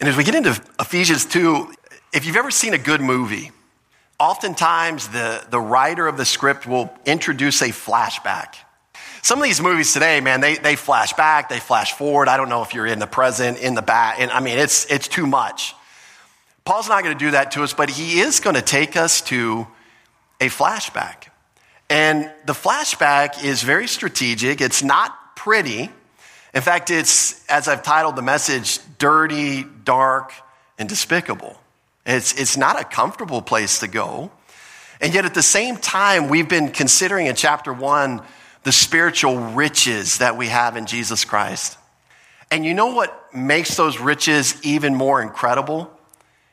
And as we get into Ephesians 2, if you've ever seen a good movie, oftentimes the, the writer of the script will introduce a flashback. Some of these movies today, man, they, they flash back, they flash forward. I don't know if you're in the present, in the back. And I mean, it's, it's too much. Paul's not going to do that to us, but he is going to take us to a flashback. And the flashback is very strategic. It's not pretty. In fact, it's, as I've titled the message, dirty, dark, and despicable. It's, it's not a comfortable place to go. And yet, at the same time, we've been considering in chapter one the spiritual riches that we have in Jesus Christ. And you know what makes those riches even more incredible?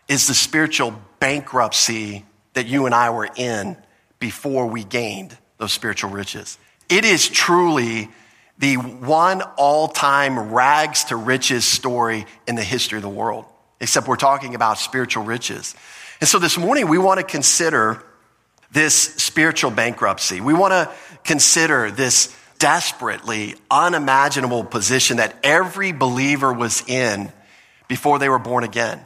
Is the spiritual bankruptcy that you and I were in before we gained those spiritual riches. It is truly the one all time rags to riches story in the history of the world, except we're talking about spiritual riches. And so this morning we want to consider this spiritual bankruptcy. We want to consider this desperately unimaginable position that every believer was in before they were born again.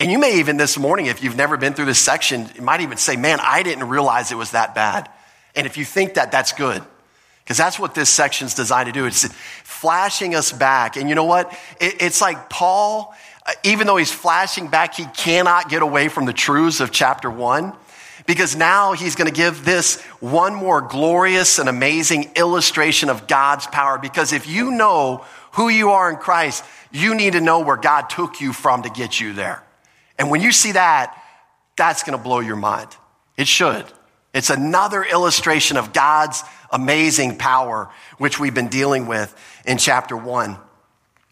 And you may even this morning, if you've never been through this section, you might even say, man, I didn't realize it was that bad. And if you think that, that's good. Because that's what this section's designed to do. It's flashing us back. And you know what? It, it's like Paul, uh, even though he's flashing back, he cannot get away from the truths of chapter one. Because now he's going to give this one more glorious and amazing illustration of God's power. Because if you know who you are in Christ, you need to know where God took you from to get you there. And when you see that, that's going to blow your mind. It should. It's another illustration of God's amazing power, which we've been dealing with in chapter one.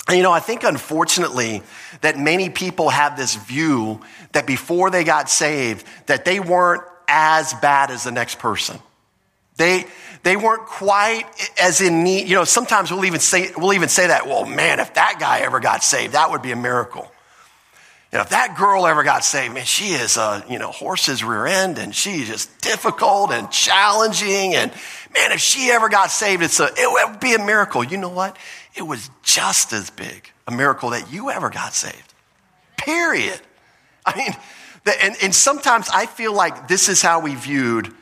And you know, I think unfortunately that many people have this view that before they got saved, that they weren't as bad as the next person. They, they weren't quite as in need. You know, sometimes we'll even say, we'll even say that, well, man, if that guy ever got saved, that would be a miracle. If that girl ever got saved, man, she is a, you know, horse's rear end and she's just difficult and challenging. And man, if she ever got saved, it's a, it would be a miracle. You know what? It was just as big a miracle that you ever got saved. Period. I mean, and, and sometimes I feel like this is how we viewed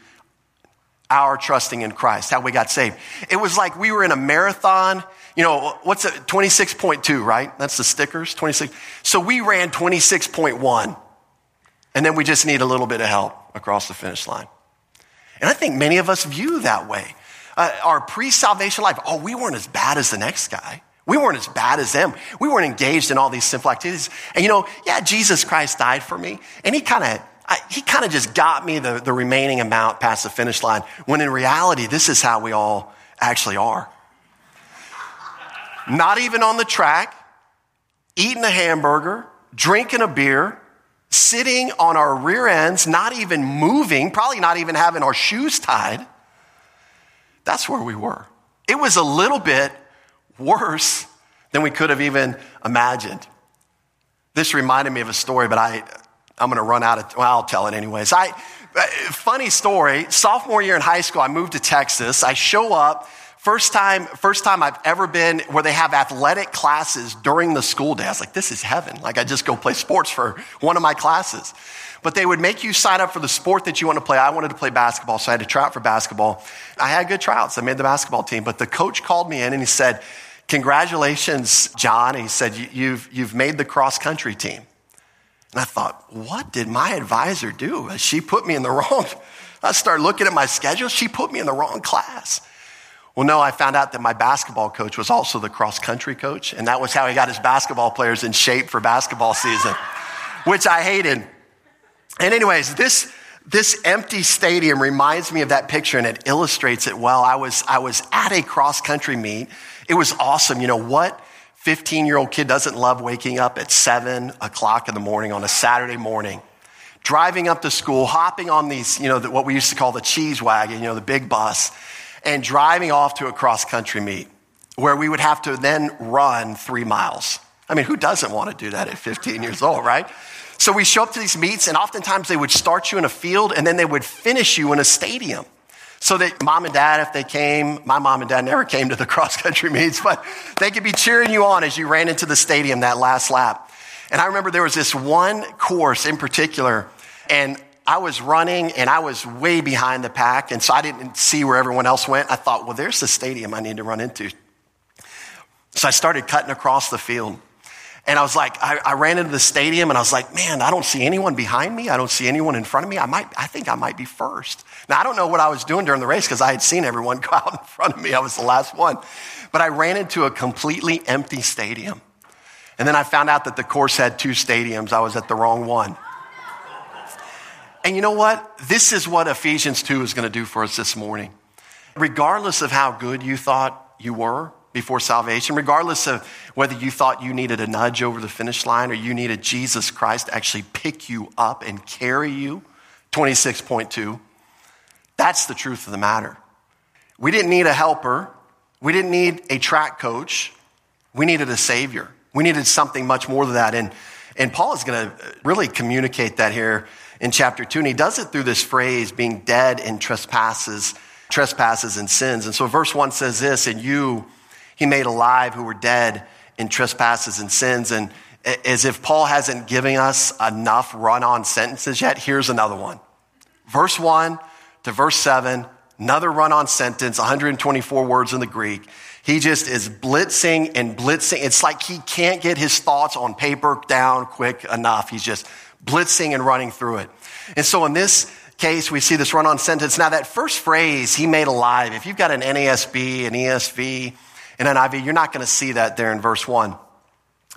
our trusting in Christ, how we got saved. It was like we were in a marathon you know, what's it? 26.2, right? That's the stickers, 26. So we ran 26.1, and then we just need a little bit of help across the finish line. And I think many of us view that way. Uh, our pre salvation life, oh, we weren't as bad as the next guy. We weren't as bad as them. We weren't engaged in all these sinful activities. And you know, yeah, Jesus Christ died for me, and he kind of he kind of just got me the, the remaining amount past the finish line, when in reality, this is how we all actually are not even on the track, eating a hamburger, drinking a beer, sitting on our rear ends, not even moving, probably not even having our shoes tied. That's where we were. It was a little bit worse than we could have even imagined. This reminded me of a story, but I, I'm going to run out of, well, I'll tell it anyways. I, uh, funny story. Sophomore year in high school, I moved to Texas. I show up First time, first time I've ever been where they have athletic classes during the school day. I was like, this is heaven. Like I just go play sports for one of my classes. But they would make you sign up for the sport that you want to play. I wanted to play basketball, so I had to try out for basketball. I had good tryouts. I made the basketball team. But the coach called me in and he said, congratulations, John. And he said, you've, you've made the cross country team. And I thought, what did my advisor do? She put me in the wrong. I started looking at my schedule. She put me in the wrong class. Well, no, I found out that my basketball coach was also the cross country coach, and that was how he got his basketball players in shape for basketball season, which I hated. And, anyways, this, this empty stadium reminds me of that picture and it illustrates it well. I was, I was at a cross country meet. It was awesome. You know what 15 year old kid doesn't love waking up at seven o'clock in the morning on a Saturday morning? Driving up to school, hopping on these, you know, what we used to call the cheese wagon, you know, the big bus and driving off to a cross country meet where we would have to then run three miles. I mean, who doesn't want to do that at 15 years old, right? So we show up to these meets, and oftentimes they would start you in a field and then they would finish you in a stadium. So that mom and dad, if they came, my mom and dad never came to the cross country meets, but they could be cheering you on as you ran into the stadium that last lap. And I remember there was this one course in particular, and I was running and I was way behind the pack, and so I didn't see where everyone else went. I thought, well, there's the stadium I need to run into. So I started cutting across the field. And I was like, I, I, ran into the stadium and I was like, man, I don't see anyone behind me. I don't see anyone in front of me. I might, I think I might be first. Now, I don't know what I was doing during the race because I had seen everyone go out in front of me. I was the last one. But I ran into a completely empty stadium. And then I found out that the course had two stadiums. I was at the wrong one. And you know what? This is what Ephesians 2 is going to do for us this morning. Regardless of how good you thought you were before salvation, regardless of whether you thought you needed a nudge over the finish line or you needed Jesus Christ to actually pick you up and carry you, 26.2, that's the truth of the matter. We didn't need a helper. We didn't need a track coach. We needed a savior. We needed something much more than that. And, and Paul is going to really communicate that here in chapter two. And he does it through this phrase, being dead in trespasses, trespasses and sins. And so verse one says this, and you he made alive who were dead in trespasses and sins. And as if Paul hasn't given us enough run on sentences yet, here's another one. Verse one to verse seven, another run on sentence, 124 words in the Greek. He just is blitzing and blitzing. It's like he can't get his thoughts on paper down quick enough. He's just blitzing and running through it. And so in this case, we see this run on sentence. Now, that first phrase, he made alive, if you've got an NASB, an ESV, and an NIV, you're not going to see that there in verse one.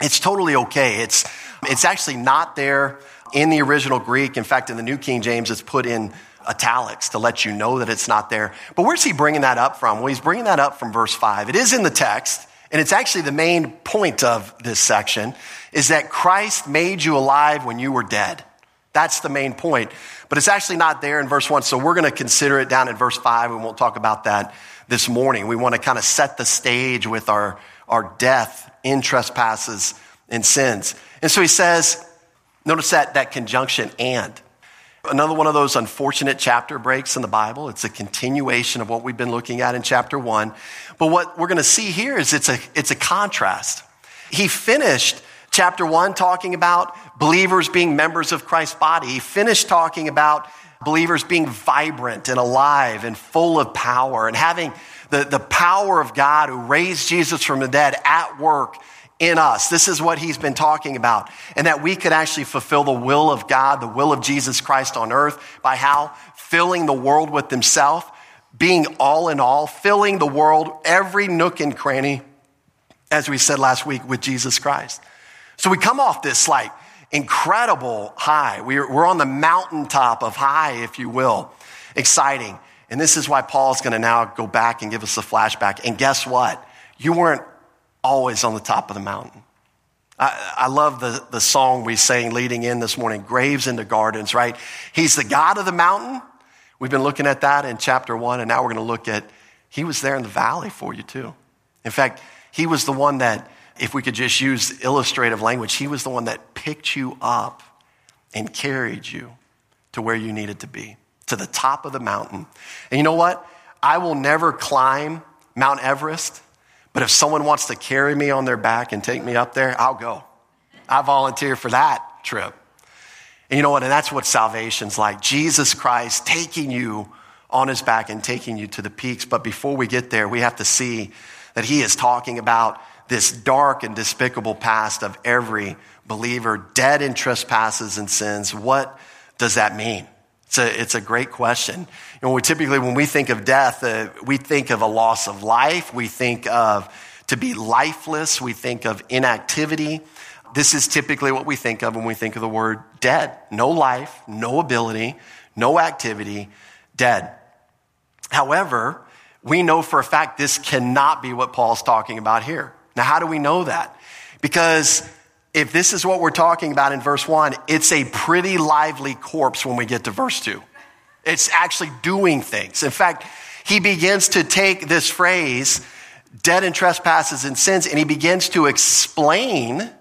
It's totally okay. It's, it's actually not there in the original Greek. In fact, in the New King James, it's put in italics to let you know that it's not there. But where's he bringing that up from? Well, he's bringing that up from verse 5. It is in the text, and it's actually the main point of this section is that Christ made you alive when you were dead. That's the main point. But it's actually not there in verse 1, so we're going to consider it down in verse 5. We won't talk about that this morning. We want to kind of set the stage with our, our death in trespasses and sins. And so he says, notice that, that conjunction and. Another one of those unfortunate chapter breaks in the Bible. It's a continuation of what we've been looking at in chapter one. But what we're going to see here is it's a, it's a contrast. He finished chapter one talking about believers being members of Christ's body. He finished talking about believers being vibrant and alive and full of power and having the, the power of God who raised Jesus from the dead at work in us. This is what he's been talking about. And that we could actually fulfill the will of God, the will of Jesus Christ on earth by how? Filling the world with himself, being all in all, filling the world, every nook and cranny, as we said last week, with Jesus Christ. So we come off this like incredible high. We're, we're on the mountaintop of high, if you will. Exciting. And this is why Paul's going to now go back and give us a flashback. And guess what? You weren't always on the top of the mountain. I, I, love the, the song we sang leading in this morning, Graves into Gardens, right? He's the God of the mountain. We've been looking at that in chapter one, and now we're going to look at He was there in the valley for you too. In fact, He was the one that, if we could just use illustrative language, He was the one that picked you up and carried you to where you needed to be, to the top of the mountain. And you know what? I will never climb Mount Everest but if someone wants to carry me on their back and take me up there, I'll go. I volunteer for that trip. And you know what? And that's what salvation's like. Jesus Christ taking you on his back and taking you to the peaks. But before we get there, we have to see that he is talking about this dark and despicable past of every believer, dead in trespasses and sins. What does that mean? It's a, it's a great question. You know, we typically, when we think of death, uh, we think of a loss of life. We think of to be lifeless. We think of inactivity. This is typically what we think of when we think of the word dead. No life, no ability, no activity, dead. However, we know for a fact this cannot be what Paul's talking about here. Now, how do we know that? Because if this is what we're talking about in verse one, it's a pretty lively corpse when we get to verse two. It's actually doing things. In fact, he begins to take this phrase, dead in trespasses and sins, and he begins to explain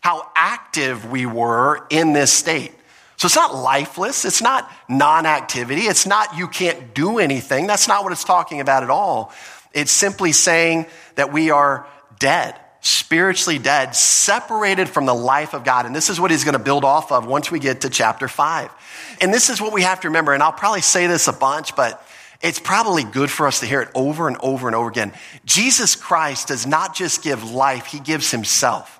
how active we were in this state. So it's not lifeless. It's not non activity. It's not you can't do anything. That's not what it's talking about at all. It's simply saying that we are dead spiritually dead, separated from the life of God. And this is what he's going to build off of once we get to chapter five. And this is what we have to remember. And I'll probably say this a bunch, but it's probably good for us to hear it over and over and over again. Jesus Christ does not just give life, he gives himself.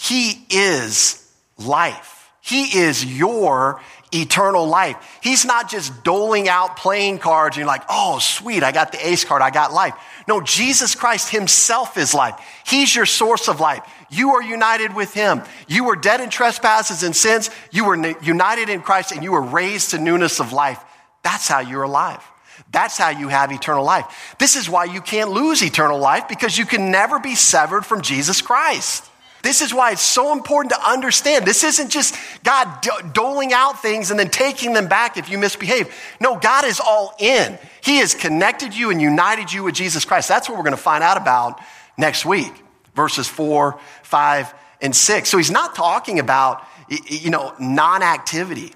He is life. He is your eternal life. He's not just doling out playing cards and you're like, oh, sweet, I got the ace card, I got life. No, Jesus Christ himself is life. He's your source of life. You are united with him. You were dead in trespasses and sins. You were united in Christ and you were raised to newness of life. That's how you're alive. That's how you have eternal life. This is why you can't lose eternal life because you can never be severed from Jesus Christ. This is why it's so important to understand. This isn't just God doling out things and then taking them back if you misbehave. No, God is all in. He has connected you and united you with Jesus Christ. That's what we're going to find out about next week, verses four, five, and six. So he's not talking about, you know, non activity.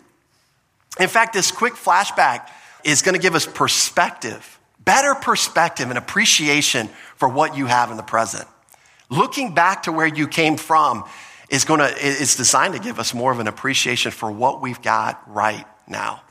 In fact, this quick flashback is going to give us perspective, better perspective and appreciation for what you have in the present. Looking back to where you came from is going to, is designed to give us more of an appreciation for what we've got right now.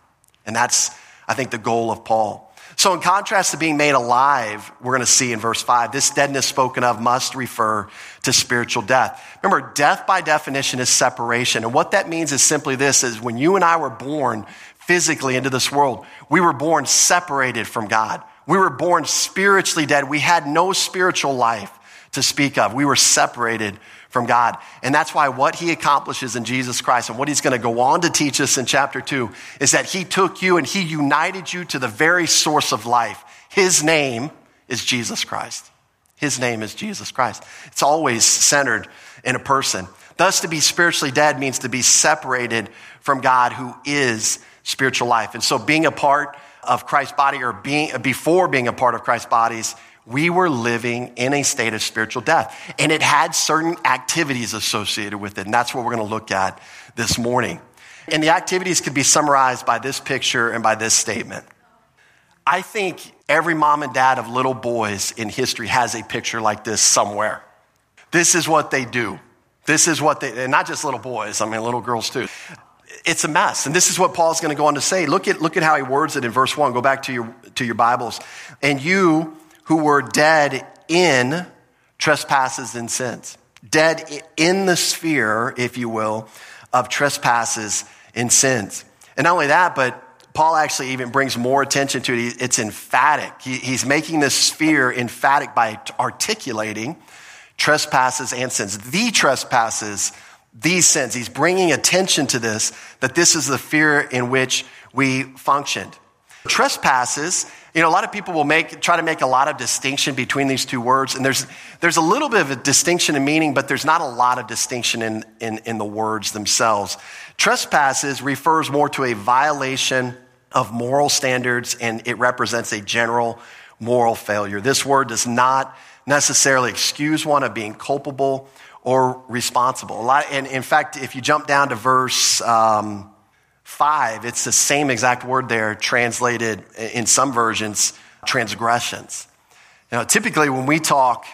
And that's, I think, the goal of Paul. So, in contrast to being made alive, we're going to see in verse 5, this deadness spoken of must refer to spiritual death. Remember, death by definition is separation. And what that means is simply this is when you and I were born, physically into this world. We were born separated from God. We were born spiritually dead. We had no spiritual life to speak of. We were separated from God. And that's why what he accomplishes in Jesus Christ and what he's going to go on to teach us in chapter two is that he took you and he united you to the very source of life. His name is Jesus Christ. His name is Jesus Christ. It's always centered in a person. Thus, to be spiritually dead means to be separated from God who is spiritual life. And so being a part of Christ's body or being, before being a part of Christ's bodies, we were living in a state of spiritual death. And it had certain activities associated with it. And that's what we're going to look at this morning. And the activities could be summarized by this picture and by this statement. I think every mom and dad of little boys in history has a picture like this somewhere. This is what they do. This is what they, and not just little boys, I mean, little girls too it's a mess. And this is what Paul's going to go on to say. Look at, look at how he words it in verse 1. Go back to your, to your Bibles. And you who were dead in trespasses and sins, dead in the sphere, if you will, of trespasses and sins. And not only that, but Paul actually even brings more attention to it. It's emphatic. He, he's making this sphere emphatic by articulating trespasses and sins. The trespasses these sins. He's bringing attention to this, that this is the fear in which we functioned. Trespasses, you know, a lot of people will make, try to make a lot of distinction between these two words, and there's, there's a little bit of a distinction in meaning, but there's not a lot of distinction in, in, in the words themselves. Trespasses refers more to a violation of moral standards, and it represents a general moral failure. This word does not necessarily excuse one of being culpable or responsible. A lot, and in fact, if you jump down to verse um, five, it's the same exact word there, translated in some versions, transgressions. Know, typically when we talk,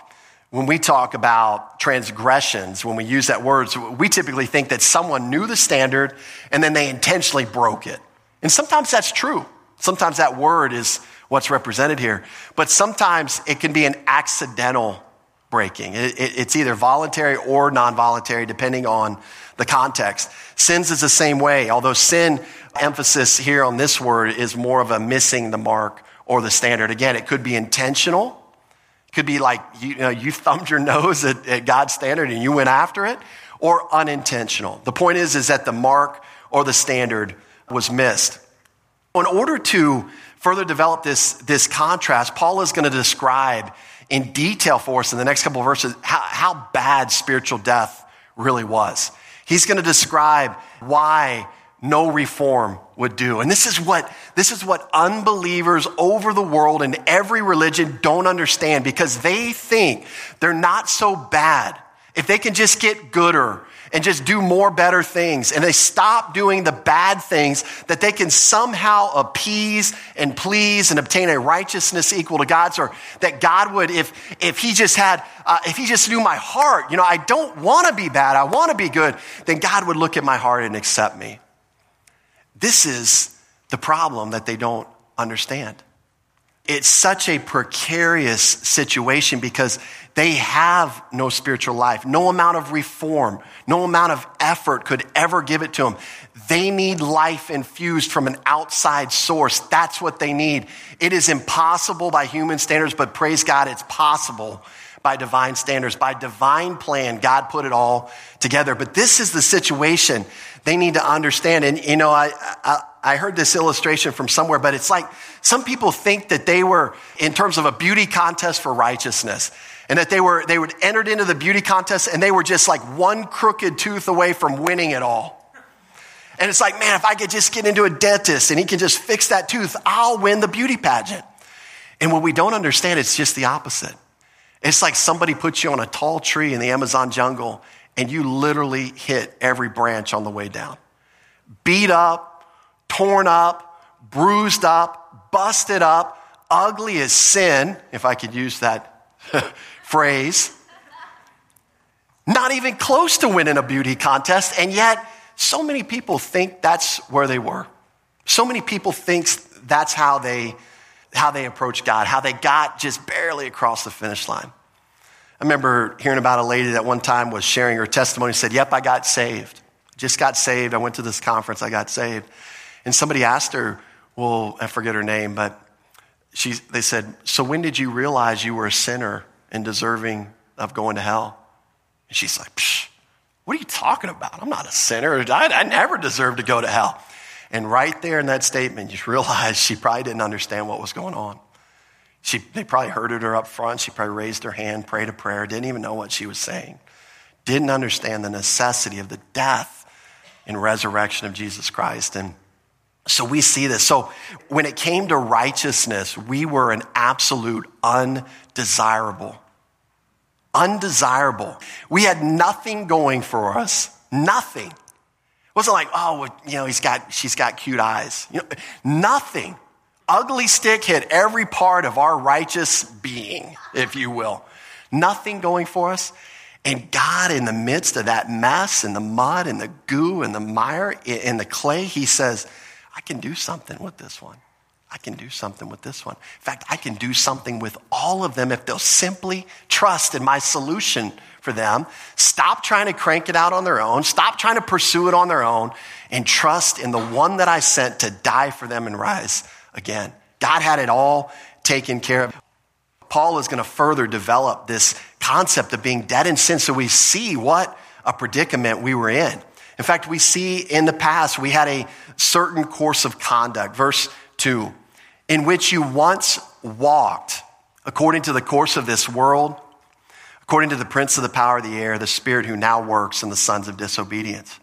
when we talk about transgressions, when we use that word, we typically think that someone knew the standard and then they intentionally broke it. And sometimes that's true. Sometimes that word is what's represented here. But sometimes it can be an accidental breaking. It, it, it's either voluntary or non voluntary, depending on the context. Sins is the same way, although sin emphasis here on this word is more of a missing the mark or the standard. Again, it could be intentional. It could be like you, you, know, you thumbed your nose at, at God's standard and you went after it, or unintentional. The point is, is that the mark or the standard was missed. In order to further develop this, this contrast, Paul is going to describe in detail for us in the next couple of verses how, how bad spiritual death really was. He's going to describe why no reform would do. And this is what, this is what unbelievers over the world in every religion don't understand because they think they're not so bad if they can just get gooder and just do more better things. And they stop doing the bad things that they can somehow appease and please and obtain a righteousness equal to God's or that God would, if, if he just had, uh, if he just knew my heart, you know, I don't want to be bad. I want to be good. Then God would look at my heart and accept me. This is the problem that they don't understand. It's such a precarious situation because they have no spiritual life. No amount of reform, no amount of effort could ever give it to them. They need life infused from an outside source. That's what they need. It is impossible by human standards, but praise God, it's possible by divine standards. By divine plan, God put it all together. But this is the situation they need to understand. And, you know, I, I, I heard this illustration from somewhere, but it's like some people think that they were, in terms of a beauty contest for righteousness, and that they were, they were entered into the beauty contest and they were just like one crooked tooth away from winning it all. And it's like, man, if I could just get into a dentist and he can just fix that tooth, I'll win the beauty pageant. And what we don't understand, it's just the opposite. It's like somebody puts you on a tall tree in the Amazon jungle and you literally hit every branch on the way down. Beat up, torn up, bruised up, busted up, ugly as sin, if I could use that phrase. Not even close to winning a beauty contest, and yet so many people think that's where they were. So many people think that's how they how they approach God, how they got just barely across the finish line. I remember hearing about a lady that one time was sharing her testimony, said, Yep, I got saved. Just got saved. I went to this conference, I got saved. And somebody asked her, Well, I forget her name, but she, they said, So when did you realize you were a sinner and deserving of going to hell? And she's like, Psh, What are you talking about? I'm not a sinner. I, I never deserved to go to hell. And right there in that statement, you realize she probably didn't understand what was going on. She, they probably herded her up front. She probably raised her hand, prayed a prayer, didn't even know what she was saying. Didn't understand the necessity of the death and resurrection of Jesus Christ. And so we see this. So when it came to righteousness, we were an absolute undesirable. Undesirable. We had nothing going for us. Nothing. It wasn't like, oh, you know, he's got, she's got cute eyes. You know, nothing ugly stick hit every part of our righteous being, if you will. Nothing going for us. And God, in the midst of that mess and the mud and the goo and the mire and the clay, He says, I can do something with this one. I can do something with this one. In fact, I can do something with all of them if they'll simply trust in my solution for them. Stop trying to crank it out on their own. Stop trying to pursue it on their own and trust in the one that I sent to die for them and rise again. God had it all taken care of. Paul is going to further develop this concept of being dead in sin so we see what a predicament we were in. In fact, we see in the past we had a certain course of conduct, verse 2, in which you once walked according to the course of this world, according to the prince of the power of the air, the spirit who now works in the sons of disobedience.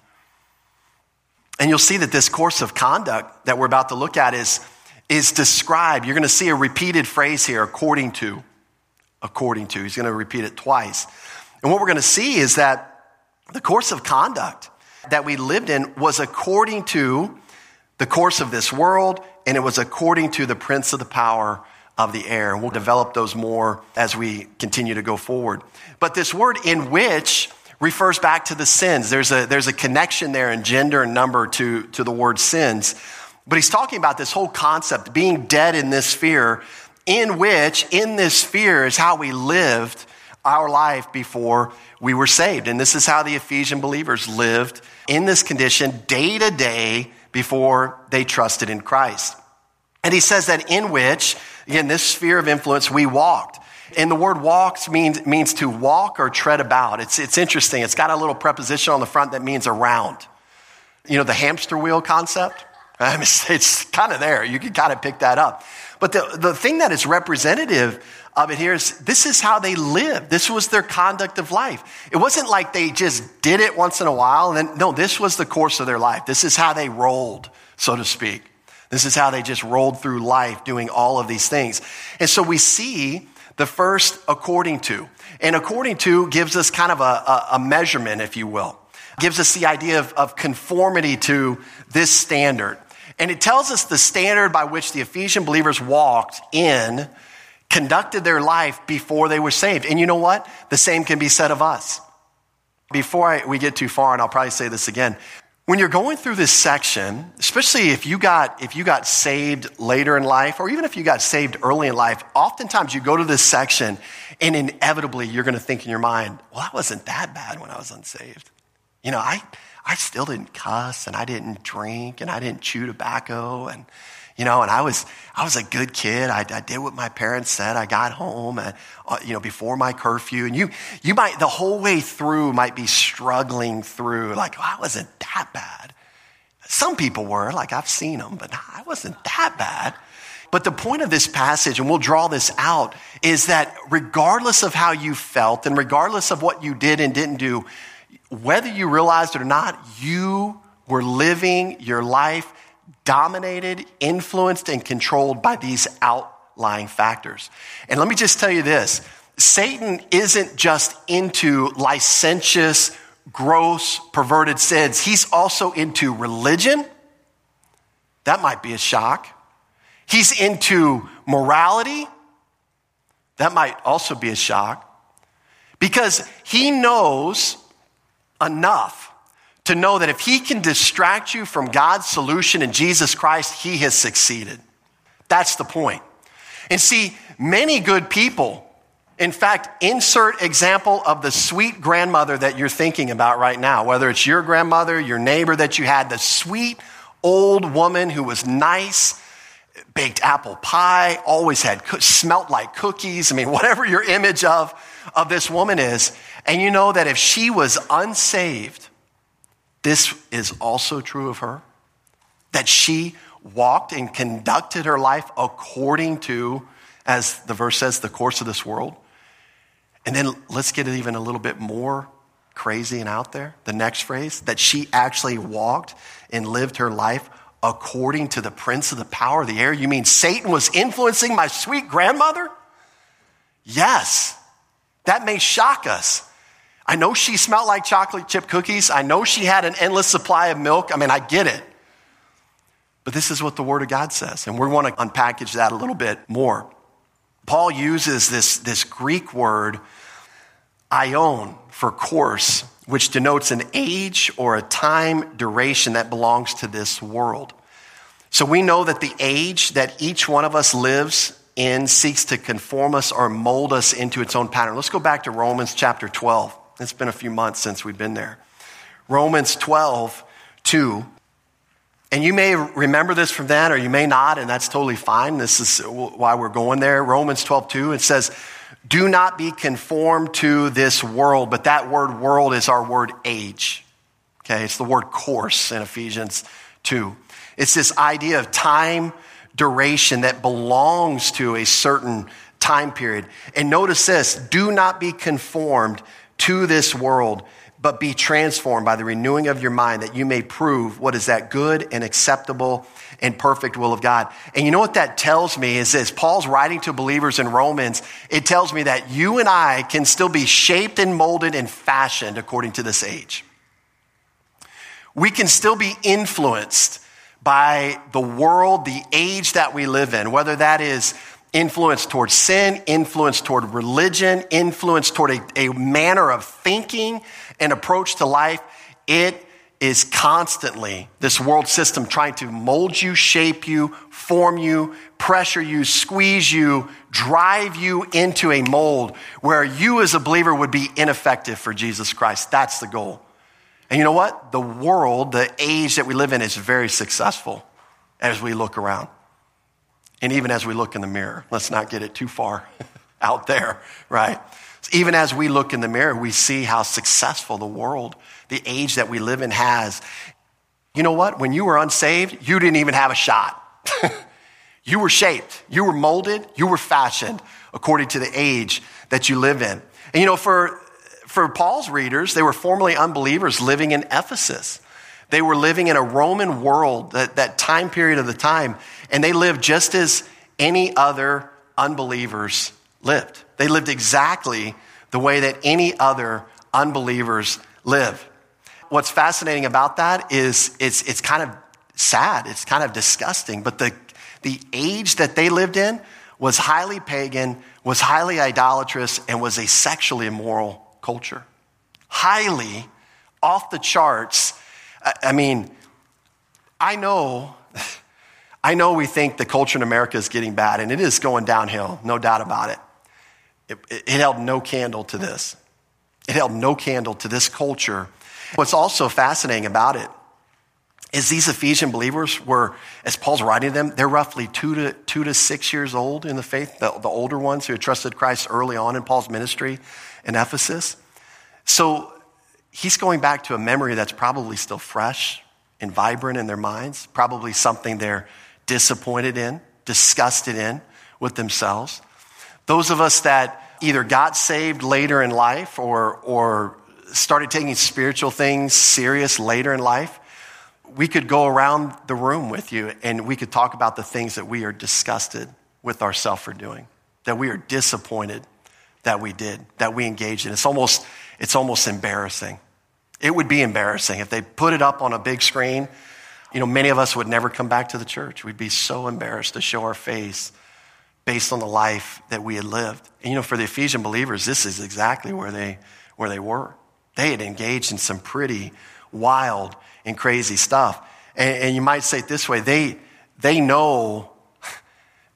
And you'll see that this course of conduct that we're about to look at is is described. You're going to see a repeated phrase here, according to. According to. He's going to repeat it twice. And what we're going to see is that the course of conduct that we lived in was according to the course of this world, and it was according to the prince of the power of the air. And we'll develop those more as we continue to go forward. But this word in which refers back to the sins. There's a, there's a connection there in gender and number to, to the word sins. But he's talking about this whole concept, being dead in this sphere, in which, in this sphere, is how we lived our life before we were saved. And this is how the Ephesian believers lived in this condition day to day before they trusted in Christ. And he says that in which, again, this sphere of influence, we walked. And the word walks means, means to walk or tread about. It's, it's interesting. It's got a little preposition on the front that means around. You know, the hamster wheel concept? I mean, it's kind of there. You can kind of pick that up. But the, the thing that is representative of it here is this is how they lived. This was their conduct of life. It wasn't like they just did it once in a while. And then, no, this was the course of their life. This is how they rolled, so to speak. This is how they just rolled through life doing all of these things. And so we see the first according to. And according to gives us kind of a, a, a measurement, if you will. gives us the idea of, of conformity to this standard. And it tells us the standard by which the Ephesian believers walked in, conducted their life before they were saved. And you know what? The same can be said of us. Before I, we get too far, and I'll probably say this again, when you're going through this section, especially if you got if you got saved later in life, or even if you got saved early in life, oftentimes you go to this section and inevitably you're going to think in your mind, well, that wasn't that bad when I was unsaved. You know, I I still didn't cuss and I didn't drink and I didn't chew tobacco and you know, and I was, I was a good kid. I, I did what my parents said. I got home, and, uh, you know, before my curfew. And you, you might, the whole way through might be struggling through, like, I wasn't that bad. Some people were, like, I've seen them, but I wasn't that bad. But the point of this passage, and we'll draw this out, is that regardless of how you felt and regardless of what you did and didn't do, whether you realized it or not, you were living your life dominated, influenced, and controlled by these outlying factors. And let me just tell you this Satan isn't just into licentious, gross, perverted sins, he's also into religion. That might be a shock. He's into morality. That might also be a shock. Because he knows enough to know that if he can distract you from God's solution in Jesus Christ, he has succeeded. That's the point. And see, many good people, in fact, insert example of the sweet grandmother that you're thinking about right now, whether it's your grandmother, your neighbor that you had, the sweet old woman who was nice, baked apple pie, always had, smelt like cookies. I mean, whatever your image of, of this woman is. And you know that if she was unsaved, this is also true of her that she walked and conducted her life according to, as the verse says, the course of this world. And then let's get it even a little bit more crazy and out there. The next phrase that she actually walked and lived her life according to the prince of the power of the air. You mean Satan was influencing my sweet grandmother? Yes. That may shock us. I know she smelled like chocolate chip cookies. I know she had an endless supply of milk. I mean, I get it. But this is what the Word of God says, and we want to unpackage that a little bit more. Paul uses this, this Greek word, aion, for course, which denotes an age or a time duration that belongs to this world. So we know that the age that each one of us lives in seeks to conform us or mold us into its own pattern. Let's go back to Romans chapter 12. It's been a few months since we've been there. Romans 12, 2. And you may remember this from then, or you may not, and that's totally fine. This is why we're going there. Romans 12, 2, it says, Do not be conformed to this world, but that word world is our word age. Okay, it's the word course in Ephesians 2. It's this idea of time duration that belongs to a certain time period. And notice this do not be conformed to this world, but be transformed by the renewing of your mind that you may prove what is that good and acceptable and perfect will of God. And you know what that tells me is as Paul's writing to believers in Romans, it tells me that you and I can still be shaped and molded and fashioned according to this age. We can still be influenced by the world, the age that we live in, whether that is influence toward sin, influence toward religion, influence toward a, a manner of thinking and approach to life. It is constantly this world system trying to mold you, shape you, form you, pressure you, squeeze you, drive you into a mold where you as a believer would be ineffective for Jesus Christ. That's the goal. And you know what? The world, the age that we live in is very successful as we look around. And even as we look in the mirror, let's not get it too far out there, right? Even as we look in the mirror, we see how successful the world, the age that we live in has. You know what? When you were unsaved, you didn't even have a shot. you were shaped, you were molded, you were fashioned according to the age that you live in. And you know, for, for Paul's readers, they were formerly unbelievers living in Ephesus. They were living in a Roman world, that, that time period of the time, and they lived just as any other unbelievers lived. They lived exactly the way that any other unbelievers live. what's fascinating about that is it's, it's kind of sad. It's kind of disgusting. But the, the age that they lived in was highly pagan, was highly idolatrous, and was a sexually immoral culture. Highly off the charts. I, I mean, I know, I know we think the culture in America is getting bad, and it is going downhill, no doubt about it. It, it held no candle to this. It held no candle to this culture. What's also fascinating about it is these Ephesian believers were, as Paul's writing to them, they're roughly two to, two to six years old in the faith, the, the older ones who had trusted Christ early on in Paul's ministry in Ephesus. So he's going back to a memory that's probably still fresh and vibrant in their minds, probably something they're disappointed in, disgusted in with themselves. Those of us that either got saved later in life or, or started taking spiritual things serious later in life, we could go around the room with you and we could talk about the things that we are disgusted with ourselves for doing, that we are disappointed that we did, that we engaged in. It's almost, it's almost embarrassing. It would be embarrassing if they put it up on a big screen. You know, many of us would never come back to the church. We'd be so embarrassed to show our face based on the life that we had lived. And you know, for the Ephesian believers, this is exactly where they, where they were. They had engaged in some pretty wild and crazy stuff. And, and you might say it this way they, they, know,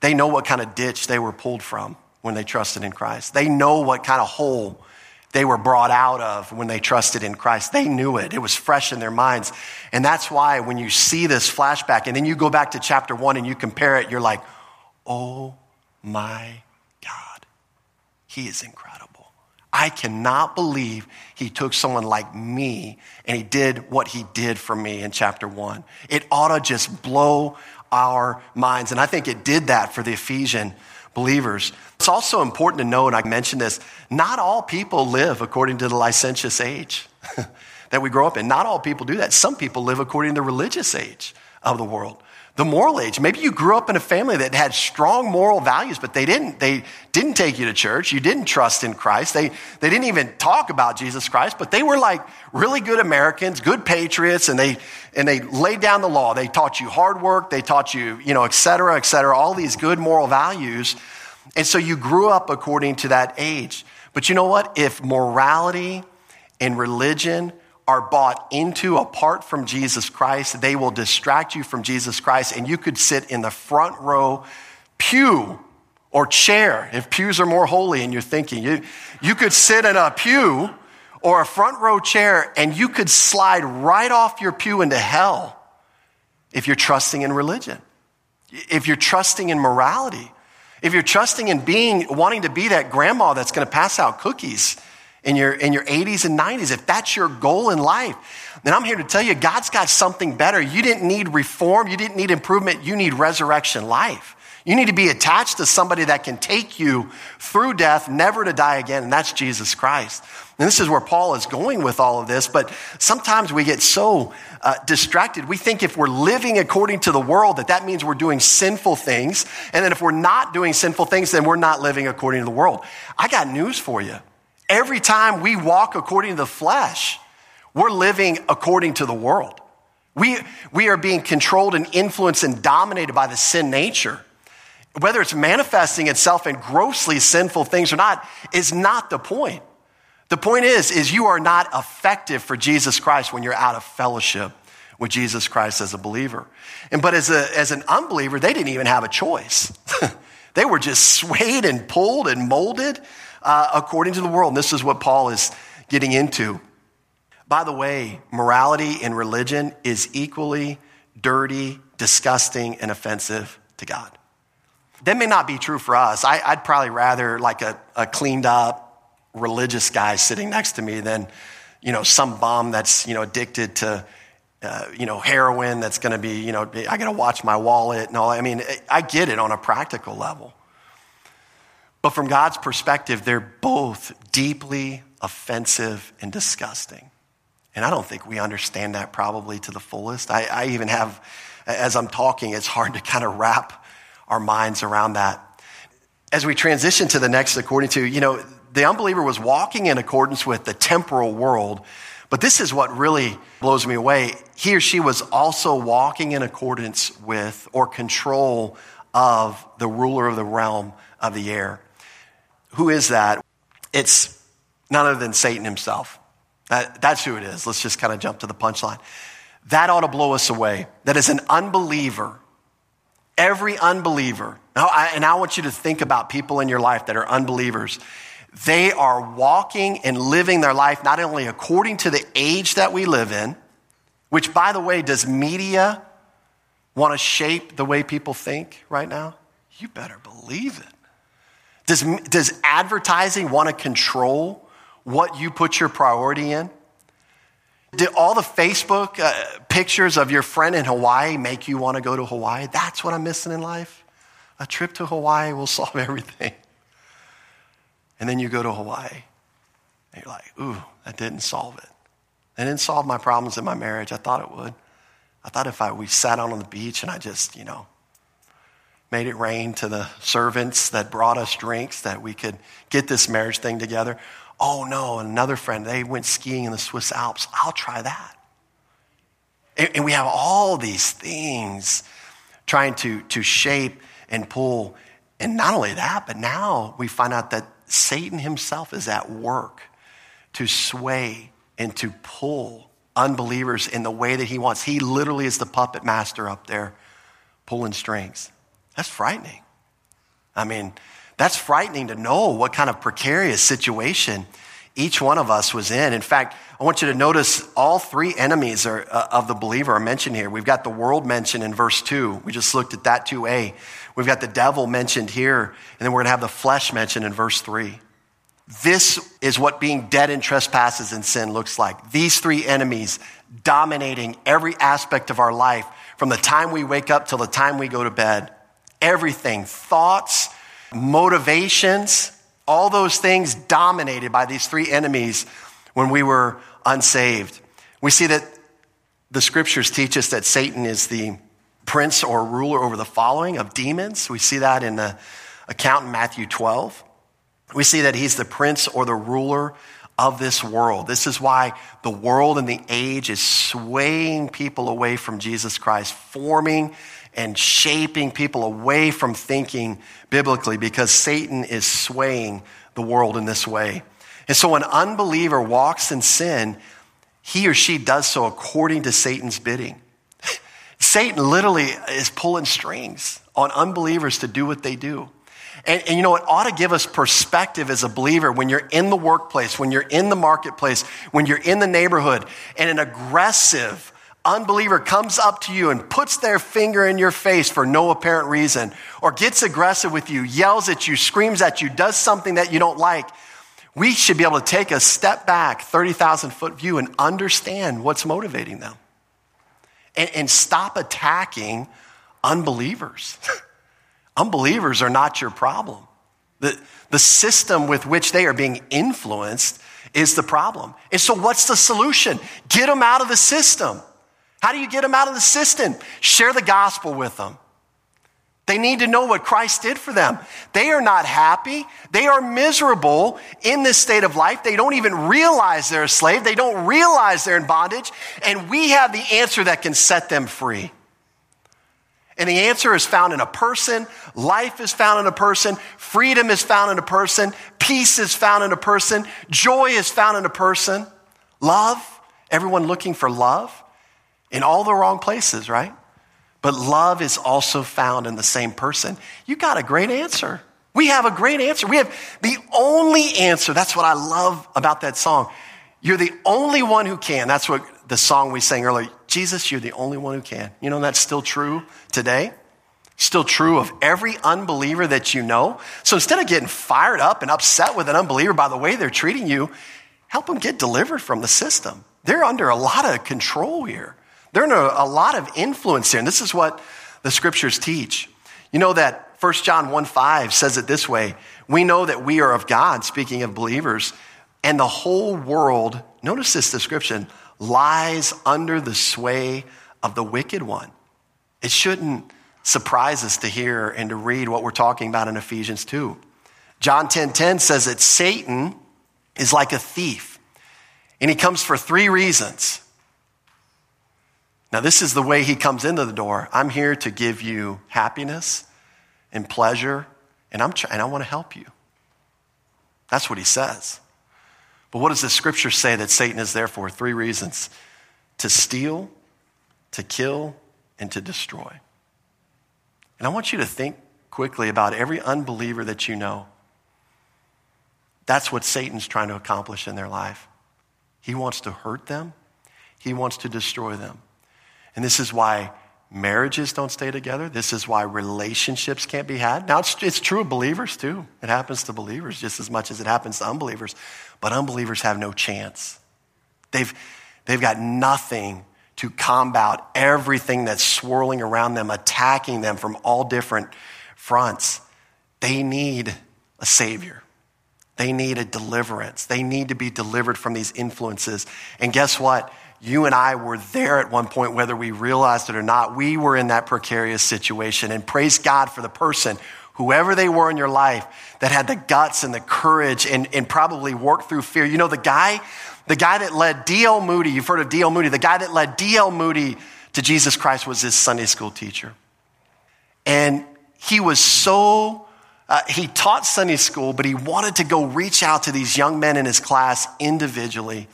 they know what kind of ditch they were pulled from when they trusted in Christ. They know what kind of hole they were brought out of when they trusted in Christ. They knew it. It was fresh in their minds. And that's why when you see this flashback and then you go back to chapter one and you compare it, you're like, oh my God, he is incredible. I cannot believe he took someone like me and he did what he did for me in chapter one. It ought to just blow our minds. And I think it did that for the Ephesian believers. It's also important to know, and I mentioned this, not all people live according to the licentious age that we grow up in. Not all people do that. Some people live according to the religious age of the world. The moral age. Maybe you grew up in a family that had strong moral values, but they didn't. They didn't take you to church. You didn't trust in Christ. They, they didn't even talk about Jesus Christ, but they were like really good Americans, good patriots, and they, and they laid down the law. They taught you hard work. They taught you, you know, et cetera, et cetera, all these good moral values. And so you grew up according to that age. But you know what? If morality and religion are bought into apart from Jesus Christ, they will distract you from Jesus Christ, and you could sit in the front row pew or chair if pews are more holy in your thinking. You, you could sit in a pew or a front row chair and you could slide right off your pew into hell if you're trusting in religion, if you're trusting in morality, if you're trusting in being, wanting to be that grandma that's going to pass out cookies in your, in your 80s and 90s, if that's your goal in life, then I'm here to tell you God's got something better. You didn't need reform, you didn't need improvement, you need resurrection life. You need to be attached to somebody that can take you through death, never to die again, and that's Jesus Christ. And this is where Paul is going with all of this, but sometimes we get so uh, distracted. We think if we're living according to the world, that that means we're doing sinful things. And then if we're not doing sinful things, then we're not living according to the world. I got news for you. Every time we walk according to the flesh, we're living according to the world. We, we are being controlled and influenced and dominated by the sin nature. Whether it's manifesting itself in grossly sinful things or not is not the point. The point is, is you are not effective for Jesus Christ when you're out of fellowship with Jesus Christ as a believer. And but as, a, as an unbeliever, they didn't even have a choice. they were just swayed and pulled and molded uh, according to the world. And this is what Paul is getting into. By the way, morality in religion is equally dirty, disgusting, and offensive to God. That may not be true for us. I, would probably rather like a, a cleaned up religious guy sitting next to me than, you know, some bum that's, you know, addicted to, uh, you know, heroin that's going to be, you know, I got to watch my wallet and all. I mean, I get it on a practical level. But from God's perspective, they're both deeply offensive and disgusting. And I don't think we understand that probably to the fullest. I, I even have, as I'm talking, it's hard to kind of wrap our minds around that. As we transition to the next, according to, you know, the unbeliever was walking in accordance with the temporal world, But this is what really blows me away. He or she was also walking in accordance with or control of the ruler of the realm of the air. Who is that? It's none other than Satan himself. That, that's who it is. Let's just kind of jump to the punchline. That ought to blow us away. That is an unbeliever. Every unbeliever. Now, I, and I want you to think about people in your life that are unbelievers. They are walking and living their life not only according to the age that we live in, which, by the way, does media want to shape the way people think right now? You better believe it. Does, does advertising want to control what you put your priority in? Did all the Facebook uh, pictures of your friend in Hawaii make you want to go to Hawaii? That's what I'm missing in life. A trip to Hawaii will solve everything. And then you go to Hawaii, and you're like, ooh, that didn't solve it. It didn't solve my problems in my marriage. I thought it would. I thought if I, we sat out on the beach and I just, you know, made it rain to the servants that brought us drinks that we could get this marriage thing together. Oh no, another friend, they went skiing in the Swiss Alps. I'll try that. And, we have all these things trying to, to shape and pull. And not only that, but now we find out that Satan himself is at work to sway and to pull unbelievers in the way that he wants. He literally is the puppet master up there pulling strings. That's frightening. I mean, that's frightening to know what kind of precarious situation each one of us was in. In fact, I want you to notice all three enemies are, uh, of the believer are mentioned here. We've got the world mentioned in verse 2. We just looked at that 2a. We've got the devil mentioned here, and then we're going to have the flesh mentioned in verse 3. This is what being dead in trespasses and sin looks like. These three enemies dominating every aspect of our life from the time we wake up till the time we go to bed. Everything, thoughts, motivations, all those things dominated by these three enemies when we were unsaved. We see that the scriptures teach us that Satan is the prince or ruler over the following of demons. We see that in the account in Matthew 12. We see that he's the prince or the ruler of this world. This is why the world and the age is swaying people away from Jesus Christ, forming and shaping people away from thinking biblically because Satan is swaying the world in this way. And so an unbeliever walks in sin, he or she does so according to Satan's bidding. Satan literally is pulling strings on unbelievers to do what they do. And, and, you know, it ought to give us perspective as a believer when you're in the workplace, when you're in the marketplace, when you're in the neighborhood, and an aggressive, unbeliever comes up to you and puts their finger in your face for no apparent reason, or gets aggressive with you, yells at you, screams at you, does something that you don't like, we should be able to take a step back, 30,000 foot view, and understand what's motivating them. And, and stop attacking unbelievers. unbelievers are not your problem. The, the system with which they are being influenced is the problem. And so, what's the solution? Get them out of the system. How do you get them out of the system? Share the gospel with them. They need to know what Christ did for them. They are not happy. They are miserable in this state of life. They don't even realize they're a slave. They don't realize they're in bondage. And we have the answer that can set them free. And the answer is found in a person. Life is found in a person. Freedom is found in a person. Peace is found in a person. Joy is found in a person. Love, everyone looking for love in all the wrong places, right? But love is also found in the same person. You got a great answer. We have a great answer. We have the only answer. That's what I love about that song. You're the only one who can. That's what the song we sang earlier. Jesus, you're the only one who can. You know, that's still true today. Still true of every unbeliever that you know. So instead of getting fired up and upset with an unbeliever by the way they're treating you, help them get delivered from the system. They're under a lot of control here. They're under a lot of influence here. And this is what the scriptures teach. You know that 1 John 1 5 says it this way We know that we are of God, speaking of believers, and the whole world, notice this description, lies under the sway of the wicked one. It shouldn't surprise us to hear and to read what we're talking about in Ephesians 2. John 10:10 10, 10 says that Satan is like a thief And he comes for three reasons. Now, this is the way he comes into the door. I'm here to give you happiness and pleasure, and, I'm and I want to help you. That's what he says. But what does the scripture say that Satan is there for? Three reasons to steal, to kill, and to destroy. And I want you to think quickly about every unbeliever that you know. That's what Satan's trying to accomplish in their life. He wants to hurt them, he wants to destroy them. And this is why marriages don't stay together. This is why relationships can't be had. Now, it's, it's true of believers too. It happens to believers just as much as it happens to unbelievers. But unbelievers have no chance. They've, they've got nothing to combat everything that's swirling around them, attacking them from all different fronts. They need a Savior. They need a deliverance. They need to be delivered from these influences. And guess what? You and I were there at one point, whether we realized it or not. We were in that precarious situation. And praise God for the person, whoever they were in your life, that had the guts and the courage and, and probably worked through fear. You know, the guy, the guy that led D.L. Moody, you've heard of D.L. Moody, the guy that led D.L. Moody to Jesus Christ was his Sunday school teacher. And he was so uh, he taught Sunday school, but he wanted to go reach out to these young men in his class individually.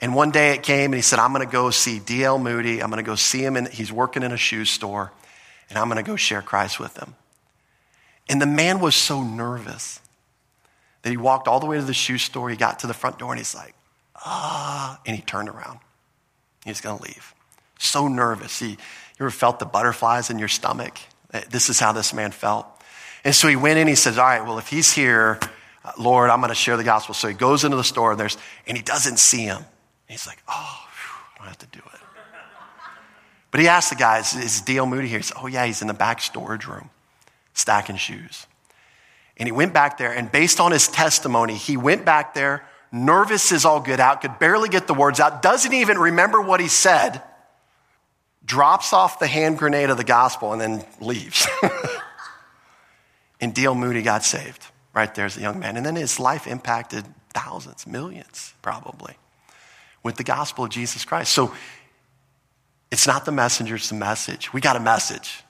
And one day it came and he said, I'm going to go see D.L. Moody. I'm going to go see him. And he's working in a shoe store. And I'm going to go share Christ with him. And the man was so nervous that he walked all the way to the shoe store. He got to the front door and he's like, ah, and he turned around. He's going to leave. So nervous. He, you ever felt the butterflies in your stomach? This is how this man felt. And so he went in, he says, All right, well, if he's here, uh, Lord, I'm going to share the gospel. So he goes into the store and there's, and he doesn't see him. He's like, Oh, whew, I don't have to do it. But he asked the guy, Is, D.L. Moody here? He said, Oh, yeah, he's in the back storage room, stacking shoes. And he went back there, and based on his testimony, he went back there, nervous as all get out, could barely get the words out, doesn't even remember what he said, drops off the hand grenade of the gospel, and then leaves. And D.L. Moody got saved right there as a young man. And then his life impacted thousands, millions probably with the gospel of Jesus Christ. So it's not the messenger, it's the message. We got a message.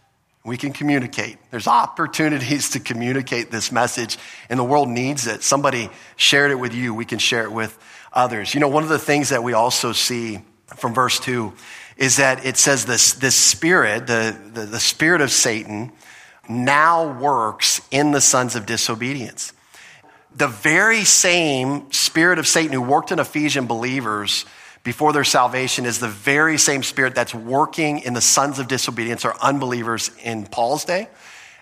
We can communicate. There's opportunities to communicate this message, and the world needs it. Somebody shared it with you, we can share it with others. You know, one of the things that we also see from verse 2 is that it says this, this spirit, the, the, the spirit of Satan, now works in the sons of disobedience. The very same spirit of Satan who worked in Ephesian believers before their salvation is the very same spirit that's working in the sons of disobedience or unbelievers in Paul's day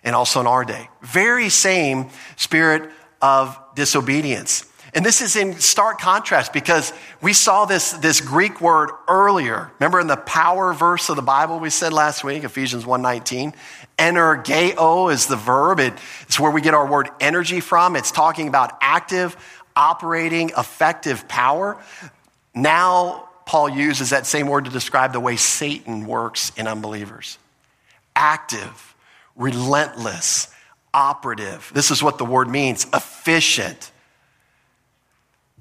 and also in our day. Very same spirit of disobedience. And this is in stark contrast because we saw this, this Greek word earlier. Remember in the power verse of the Bible we said last week, Ephesians 1.19? Energeo is the verb. it's where we get our word energy from. It's talking about active, operating, effective power. Now, Paul uses that same word to describe the way Satan works in unbelievers active, relentless, operative. This is what the word means efficient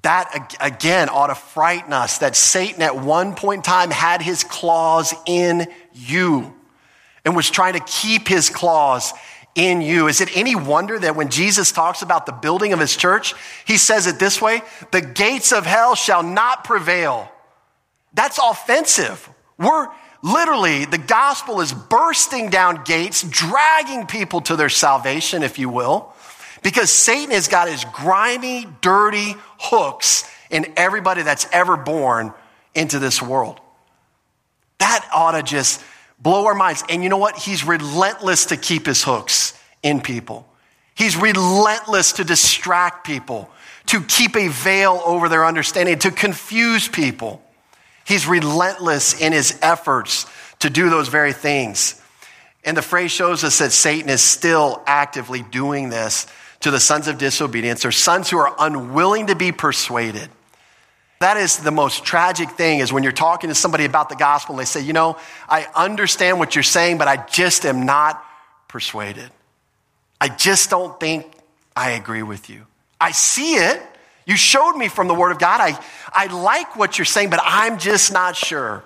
that again ought to frighten us that Satan at one point in time had his claws in you and was trying to keep his claws in you. Is it any wonder that when Jesus talks about the building of his church, he says it this way the gates of hell shall not prevail? That's offensive. We're literally, the gospel is bursting down gates, dragging people to their salvation, if you will. Because Satan has got his grimy, dirty hooks in everybody that's ever born into this world. That ought to just blow our minds. And you know what? He's relentless to keep his hooks in people. He's relentless to distract people, to keep a veil over their understanding, to confuse people. He's relentless in his efforts to do those very things. And the phrase shows us that Satan is still actively doing this to the sons of disobedience or sons who are unwilling to be persuaded. That is the most tragic thing is when you're talking to somebody about the gospel and they say, you know, I understand what you're saying, but I just am not persuaded. I just don't think I agree with you. I see it. You showed me from the Word of God. I, I like what you're saying, but I'm just not sure.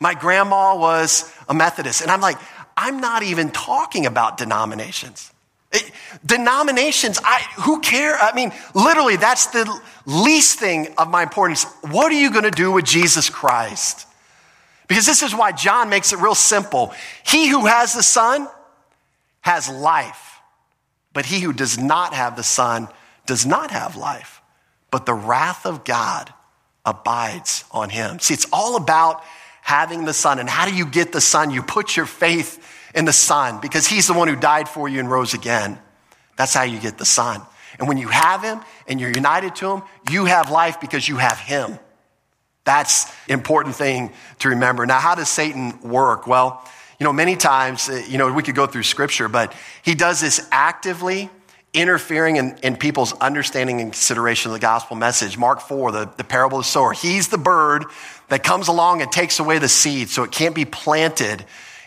My grandma was a Methodist, and I'm like, I'm not even talking about denominations. It, denominations, I, who care? I mean, literally, that's the least thing of my importance. What are you going to do with Jesus Christ? Because this is why John makes it real simple. He who has the Son has life, but he who does not have the Son does not have life. But the wrath of God abides on him. See, it's all about having the Son. And how do you get the Son? You put your faith in the Son because he's the one who died for you and rose again. That's how you get the Son. And when you have him and you're united to him, you have life because you have him. That's important thing to remember. Now, how does Satan work? Well, you know, many times, uh, you know, we could go through scripture, but he does this actively interfering in, in people's understanding and consideration of the gospel message. Mark 4, the, the parable of the sower. He's the bird that comes along and takes away the seed so it can't be planted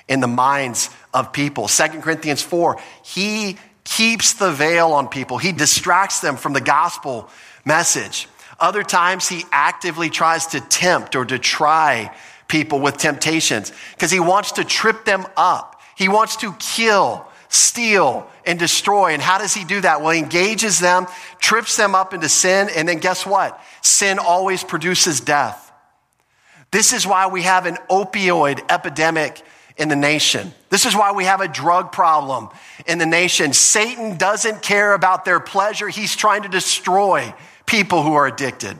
in the minds of people. 2 Corinthians 4, he keeps the veil on people. He distracts them from the gospel message. Other times, he actively tries to tempt or to try people with temptations because he wants to trip them up. He wants to kill, steal, and destroy. And how does he do that? Well, he engages them, trips them up into sin, and then guess what? Sin always produces death. This is why we have an opioid epidemic in the nation. This is why we have a drug problem in the nation. Satan doesn't care about their pleasure, he's trying to destroy people who are addicted.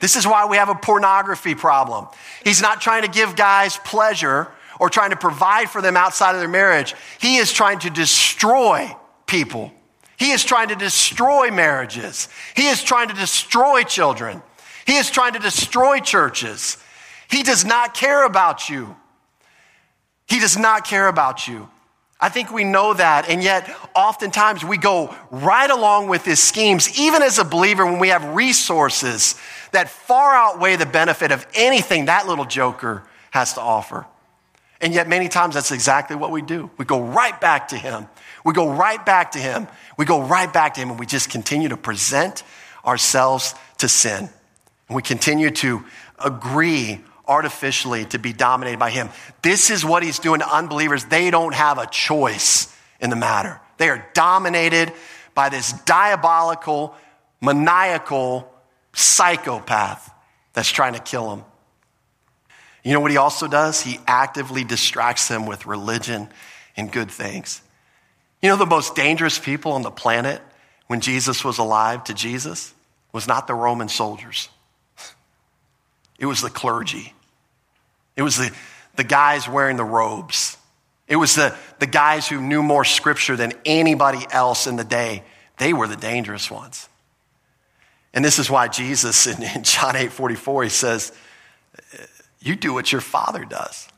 This is why we have a pornography problem. He's not trying to give guys pleasure or trying to provide for them outside of their marriage. He is trying to destroy people. He is trying to destroy marriages. He is trying to destroy children. He is trying to destroy churches. He does not care about you. He does not care about you. I think we know that, and yet oftentimes we go right along with his schemes, even as a believer, when we have resources that far outweigh the benefit of anything that little joker has to offer. And yet, many times, that's exactly what we do. We go right back to him. We go right back to him. We go right back to him, and we just continue to present ourselves to sin. And we continue to agree artificially to be dominated by him. This is what he's doing to unbelievers. They don't have a choice in the matter. They are dominated by this diabolical, maniacal psychopath that's trying to kill them. You know what he also does? He actively distracts them with religion and good things. You know, the most dangerous people on the planet when Jesus was alive to Jesus was not the Roman soldiers. It was the clergy. It was the, the guys wearing the robes. It was the, the guys who knew more scripture than anybody else in the day. They were the dangerous ones. And this is why Jesus in, in John 8 44, he says, You do what your father does.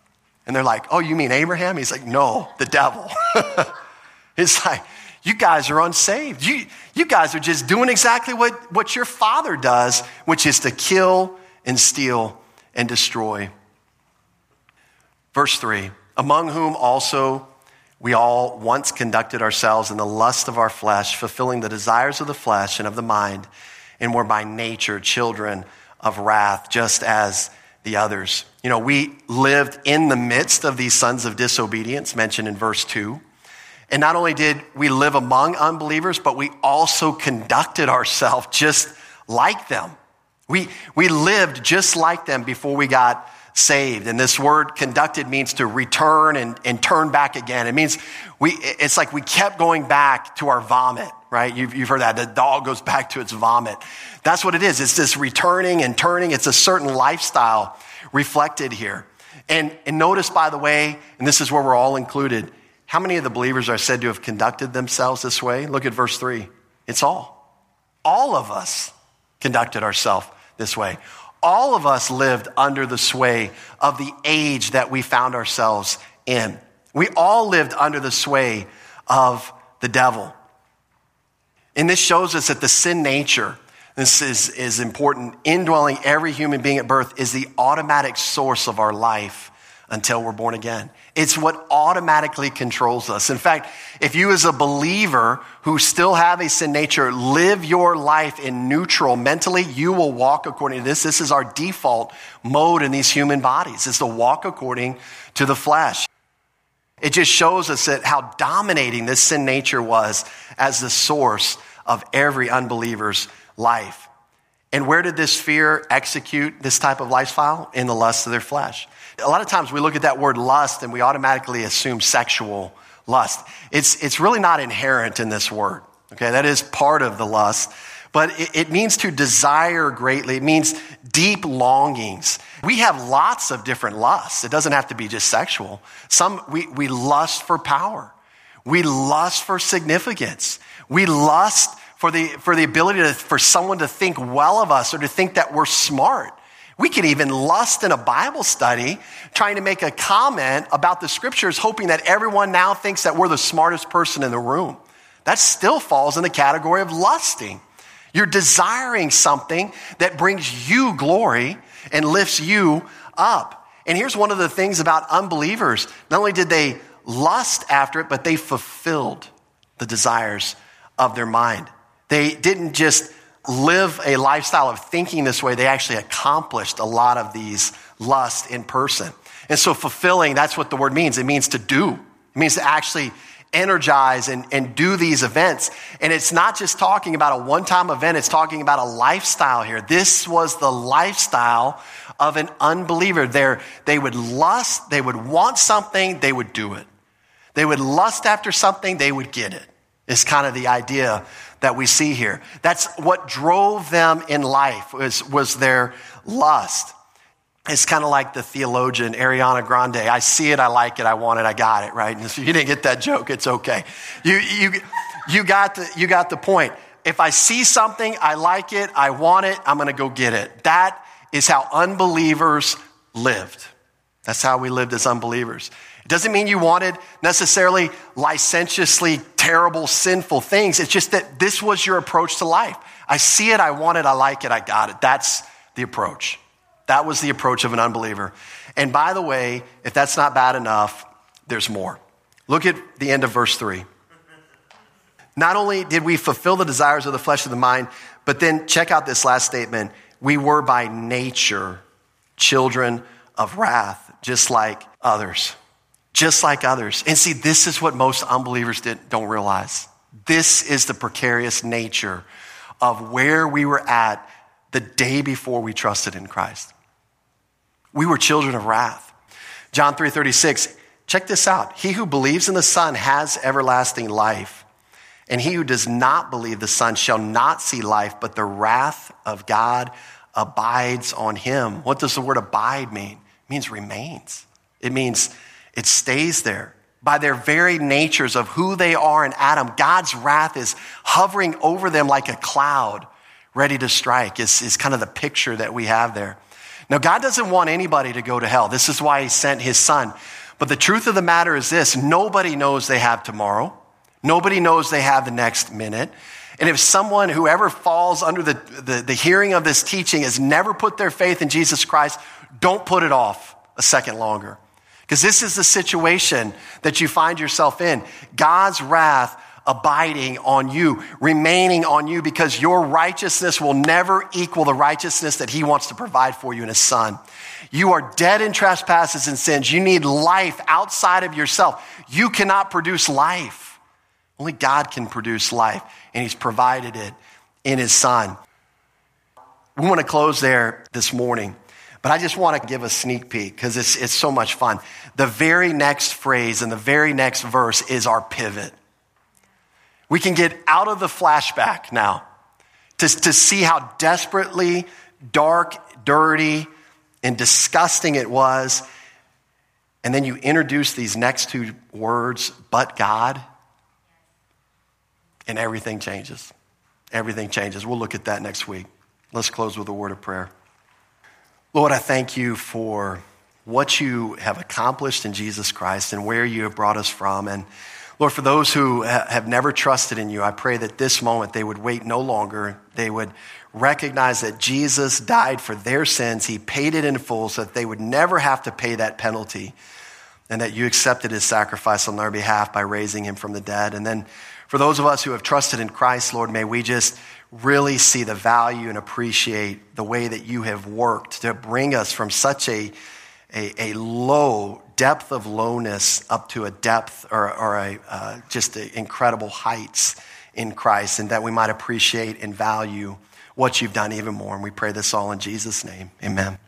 And they're like, Oh, you mean Abraham? He's like, No, the devil. it's like, You guys are unsaved. You, you guys are just doing exactly what, what your father does, which is to kill and steal and destroy. Verse 3 Among whom also we all once conducted ourselves in the lust of our flesh, fulfilling the desires of the flesh and of the mind, and were by nature children of wrath, just as the others. You know, we lived in the midst of these sons of disobedience mentioned in verse 2. And not only did we live among unbelievers, but we also conducted ourselves just like them. We, we lived just like them before we got saved. And this word conducted means to return and, and turn back again. It means we, it's like we kept going back to our vomit, right? You've, you've heard that. The dog goes back to its vomit. That's what it is. It's this returning and turning. It's a certain lifestyle reflected here. And, and notice, by the way, and this is where we're all included, how many of the believers are said to have conducted themselves this way? Look at verse 3. It's all. All of us conducted ourselves this way. All of us lived under the sway of the age that we found ourselves in. We all lived under the sway of the devil. And this shows us that the sin nature, this is, is important, indwelling every human being at birth is the automatic source of our life until we're born again. It's what automatically controls us. In fact, if you as a believer who still have a sin nature live your life in neutral mentally, you will walk according to this. This is our default mode in these human bodies, is to walk according to the flesh. It just shows us that how dominating this sin nature was as the source of every unbeliever's life. And where did this fear execute this type of lifestyle? In the lust of their flesh. A lot of times we look at that word lust and we automatically assume sexual lust. It's, it's really not inherent in this word. Okay, that is part of the lust, but it, it means to desire greatly. It means deep longings. We have lots of different lusts. It doesn't have to be just sexual. Some, we, we lust for power. We lust for significance. We lust for the, for the ability to, for someone to think well of us or to think that we're smart. We can even lust in a Bible study, trying to make a comment about the scriptures, hoping that everyone now thinks that we're the smartest person in the room. That still falls in the category of lusting. You're desiring something that brings you glory and lifts you up. And here's one of the things about unbelievers not only did they lust after it, but they fulfilled the desires of their mind. They didn't just live a lifestyle of thinking this way, they actually accomplished a lot of these lusts in person. And so fulfilling, that's what the word means. It means to do. It means to actually energize and, and do these events. And it's not just talking about a one-time event, it's talking about a lifestyle here. This was the lifestyle of an unbeliever. There, they would lust, they would want something, they would do it. They would lust after something, they would get it. Is kind of the idea that we see here. That's what drove them in life was, was their lust. It's kind of like the theologian Ariana Grande. I see it, I like it, I want it, I got it, right? And if you didn't get that joke, it's okay. You, you, you, got the, you got the point. If I see something, I like it, I want it, I'm going to go get it. That is how unbelievers lived. That's how we lived as unbelievers. It doesn't mean you wanted necessarily licentiously terrible, sinful things. It's just that this was your approach to life. I see it, I want it, I like it, I got it. That's the approach. That was the approach of an unbeliever. And by the way, if that's not bad enough, there's more. Look at the end of verse 3. Not only did we fulfill the desires of the flesh and the mind, but then check out this last statement. We were by nature children of wrath, just like others just like others. And see, this is what most unbelievers don't realize. This is the precarious nature of where we were at the day before we trusted in Christ. We were children of wrath. John 3:36, check this out. He who believes in the Son has everlasting life. And he who does not believe the Son shall not see life, but the wrath of God abides on him. What does the word abide mean? It means remains. It means it stays there. By their very natures of who they are in Adam, God's wrath is hovering over them like a cloud ready to strike, is, is kind of the picture that we have there. Now, God doesn't want anybody to go to hell. This is why He sent His Son. But the truth of the matter is this nobody knows they have tomorrow, nobody knows they have the next minute. And if someone, whoever falls under the, the, the, hearing of this teaching, has never put their faith in Jesus Christ, don't put it off a second longer. Because this is the situation that you find yourself in. God's wrath abiding on you, remaining on you, because your righteousness will never equal the righteousness that He wants to provide for you in His Son. You are dead in trespasses and sins. You need life outside of yourself. You cannot produce life. Only God can produce life, and He's provided it in His Son. We want to close there this morning. But I just want to give a sneak peek because it's, it's so much fun. The very next phrase and the very next verse is our pivot. We can get out of the flashback now to, to see how desperately dark, dirty, and disgusting it was. And then you introduce these next two words, but God, and everything changes. Everything changes. We'll look at that next week. Let's close with a word of prayer. Lord, I thank you for what you have accomplished in Jesus Christ and where you have brought us from. And Lord, for those who have never trusted in you, I pray that this moment they would wait no longer. They would recognize that Jesus died for their sins. He paid it in full so that they would never have to pay that penalty and that you accepted his sacrifice on their behalf by raising him from the dead. And then for those of us who have trusted in Christ, Lord, may we just really see the value and appreciate the way that you have worked to bring us from such a, a, a low depth of lowness up to a depth or, or a, uh, just a incredible heights in Christ, and that we might appreciate and value what you've done even more. And we pray this all in Jesus' name. Amen.